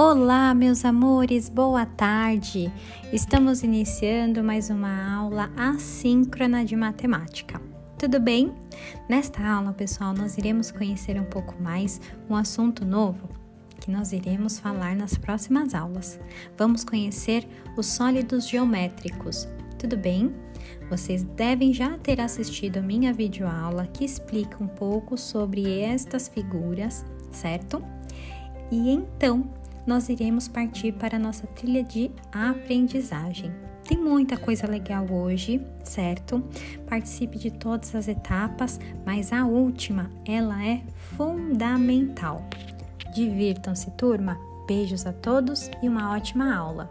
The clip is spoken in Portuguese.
Olá, meus amores, boa tarde! Estamos iniciando mais uma aula assíncrona de matemática. Tudo bem? Nesta aula, pessoal, nós iremos conhecer um pouco mais um assunto novo que nós iremos falar nas próximas aulas. Vamos conhecer os sólidos geométricos. Tudo bem? Vocês devem já ter assistido a minha videoaula que explica um pouco sobre estas figuras, certo? E então, nós iremos partir para a nossa trilha de aprendizagem. Tem muita coisa legal hoje, certo? Participe de todas as etapas, mas a última, ela é fundamental. Divirtam-se, turma. Beijos a todos e uma ótima aula.